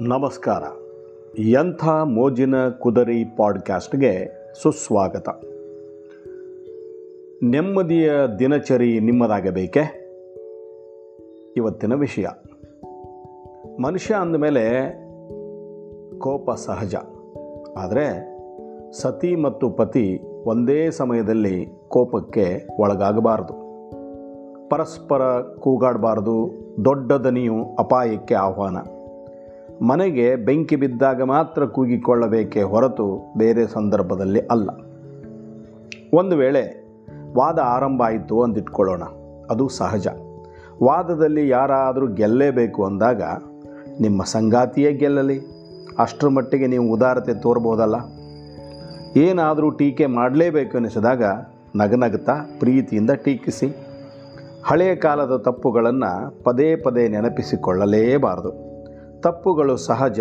ನಮಸ್ಕಾರ. ಎಂಥ ಮೋಜಿನ ಕುದರಿ ಪಾಡ್ಕ್ಯಾಸ್ಟ್ಗೆ ಸುಸ್ವಾಗತ. ನೆಮ್ಮದಿಯ ದಿನಚರಿ ನಿಮ್ಮದಾಗಬೇಕೆ? ಇವತ್ತಿನ ವಿಷಯ. ಮನುಷ್ಯ ಅಂದಮೇಲೆ ಕೋಪ ಸಹಜ. ಆದರೆ ಸತಿ ಮತ್ತು ಪತಿ ಒಂದೇ ಸಮಯದಲ್ಲಿ ಕೋಪಕ್ಕೆ ಒಳಗಾಗಬಾರದು. ಪರಸ್ಪರ ಕೂಗಾಡಬಾರದು, ದೊಡ್ಡ ದನಿಯು ಅಪಾಯಕ್ಕೆ ಆಹ್ವಾನ. ಮನೆಗೆ ಬೆಂಕಿ ಬಿದ್ದಾಗ ಮಾತ್ರ ಕೂಗಿಕೊಳ್ಳಬೇಕೇ ಹೊರತು ಬೇರೆ ಸಂದರ್ಭದಲ್ಲಿ ಅಲ್ಲ. ಒಂದು ವೇಳೆ ವಾದ ಆರಂಭ ಆಯಿತು ಅಂದಿಟ್ಕೊಳ್ಳೋಣ. ಅದು ಸಹಜ. ವಾದದಲ್ಲಿ ಯಾರಾದರೂ ಗೆಲ್ಲೇಬೇಕು ಅಂದಾಗ ನಿಮ್ಮ ಸಂಗಾತಿಯೇ ಗೆಲ್ಲಲಿ? ಅಷ್ಟರ ಮಟ್ಟಿಗೆ ನೀವು ಉದಾರತೆ ತೋರ್ಬೋದಲ್ಲ? ಏನಾದರೂ ಟೀಕೆ ಮಾಡಲೇಬೇಕು ಅನಿಸಿದಾಗ ನಗನಗ್ತಾ ಪ್ರೀತಿಯಿಂದ ಟೀಕಿಸಿ. ಹಳೆಯ ಕಾಲದ ತಪ್ಪುಗಳನ್ನು ಪದೇ ಪದೇ ನೆನಪಿಸಿಕೊಳ್ಳಲೇಬಾರದು. ತಪ್ಪುಗಳು ಸಹಜ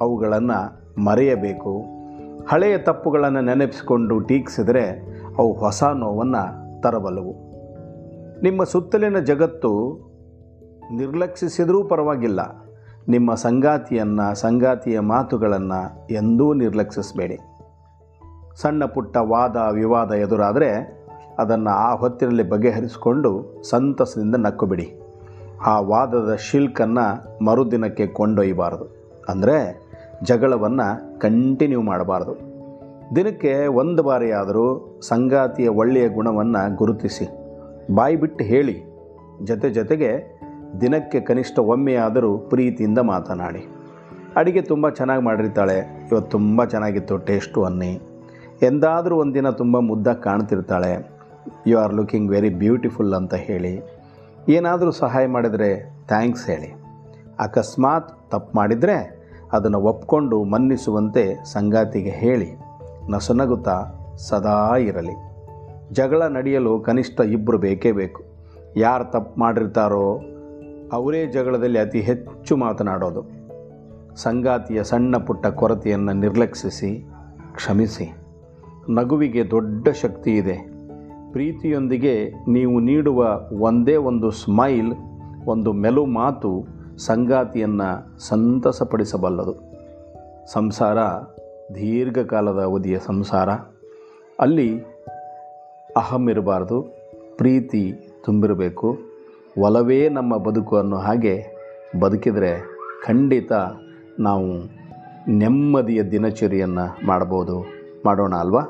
ಅವುಗಳನ್ನು ಮರೆಯಬೇಕು. ಹಳೆಯ ತಪ್ಪುಗಳನ್ನು ನೆನಪಿಸಿಕೊಂಡು ಟೀಕಿಸಿದರೆ ಅವು ಹೊಸ ನೋವನ್ನು ತರಬಲ್ಲವು. ನಿಮ್ಮ ಸುತ್ತಲಿನ ಜಗತ್ತು ನಿರ್ಲಕ್ಷಿಸಿದರೂ ಪರವಾಗಿಲ್ಲ. ನಿಮ್ಮ ಸಂಗಾತಿಯನ್ನು, ಸಂಗಾತಿಯ ಮಾತುಗಳನ್ನು ಎಂದೂ ನಿರ್ಲಕ್ಷಿಸಬೇಡಿ. ಸಣ್ಣ ಪುಟ್ಟ ವಾದ, ವಿವಾದ ಎದುರಾದರೆ ಅದನ್ನು ಆ ಹೊತ್ತಿನಲ್ಲಿ ಬಗೆಹರಿಸಿಕೊಂಡು ಸಂತಸದಿಂದ ನಕ್ಕುಬಿಡಿ. ಆ ವಾದದ ಶಿಲ್ಕನ್ನು ಮರುದಿನಕ್ಕೆ ಕೊಂಡೊಯ್ಯಬಾರದು ಅಂದರೆ ಜಗಳವನ್ನು ಕಂಟಿನ್ಯೂ ಮಾಡಬಾರ್ದು. ದಿನಕ್ಕೆ ಒಂದು ಬಾರಿಯಾದರೂ ಸಂಗಾತಿಯ ಒಳ್ಳೆಯ ಗುಣವನ್ನು ಗುರುತಿಸಿ. ಬಾಯಿ ಬಿಟ್ಟು ಹೇಳಿ. ಜೊತೆ ಜೊತೆಗೆ ದಿನಕ್ಕೆ ಕನಿಷ್ಠ ಒಮ್ಮೆಯಾದರೂ ಪ್ರೀತಿಯಿಂದ ಮಾತನಾಡಿ. ಅಡಿಗೆ ತುಂಬ ಚೆನ್ನಾಗಿ ಮಾಡಿರ್ತಾಳೆ. ಇವತ್ತು ತುಂಬ ಚೆನ್ನಾಗಿತ್ತು, ಟೇಸ್ಟು ಅನ್ನಿ. ಎಂದಾದರೂ ಒಂದಿನ ತುಂಬ ಮುದ್ದಾಗಿ ಕಾಣ್ತಿರ್ತಾಳೆ. You are looking very beautiful ಅಂತ ಹೇಳಿ. ಏನಾದರೂ ಸಹಾಯ ಮಾಡಿದರೆ ಥ್ಯಾಂಕ್ಸ್ ಹೇಳಿ. ಅಕಸ್ಮಾತ್ ತಪ್ಪು ಮಾಡಿದರೆ ಅದನ್ನು ಒಪ್ಕೊಂಡು ಮನ್ನಿಸುವಂತೆ ಸಂಗಾತಿಗೆ ಹೇಳಿ. ನಸುನಗುತ್ತಾ ಸದಾ ಇರಲಿ. ಜಗಳ ನಡೆಯಲು ಕನಿಷ್ಠ ಇಬ್ಬರು ಬೇಕೇ ಬೇಕು. ಯಾರು ತಪ್ಪು ಮಾಡಿರ್ತಾರೋ ಅವರೇ ಜಗಳದಲ್ಲಿ ಅತಿ ಹೆಚ್ಚು ಮಾತನಾಡೋದು. ಸಂಗಾತಿಯ ಸಣ್ಣ ಪುಟ್ಟ ಕೊರತೆಯನ್ನು ನಿರ್ಲಕ್ಷಿಸಿ, ಕ್ಷಮಿಸಿ. ನಗುವಿಗೆ ದೊಡ್ಡ ಶಕ್ತಿ ಇದೆ. ಪ್ರೀತಿಯೊಂದಿಗೆ ನೀವು ನೀಡುವ ಒಂದೇ ಒಂದು ಸ್ಮೈಲ್, ಒಂದು ಮೆಲು ಮಾತು ಸಂಗಾತಿಯನ್ನು ಸಂತಸಪಡಿಸಬಲ್ಲದು. ಸಂಸಾರ, ದೀರ್ಘಕಾಲದ ಅವಧಿಯ ಸಂಸಾರ. ಅಲ್ಲಿ ಅಹಂ ಇರಬಾರ್ದು, ಪ್ರೀತಿ ತುಂಬಿರಬೇಕು. ಒಲವೇ ನಮ್ಮ ಬದುಕು ಅನ್ನೋ ಹಾಗೆ ಬದುಕಿದರೆ ಖಂಡಿತ ನಾವು ನೆಮ್ಮದಿಯ ದಿನಚರಿಯನ್ನು ಮಾಡ್ಬೋದು ಮಾಡೋಣ ಅಲ್ವಾ?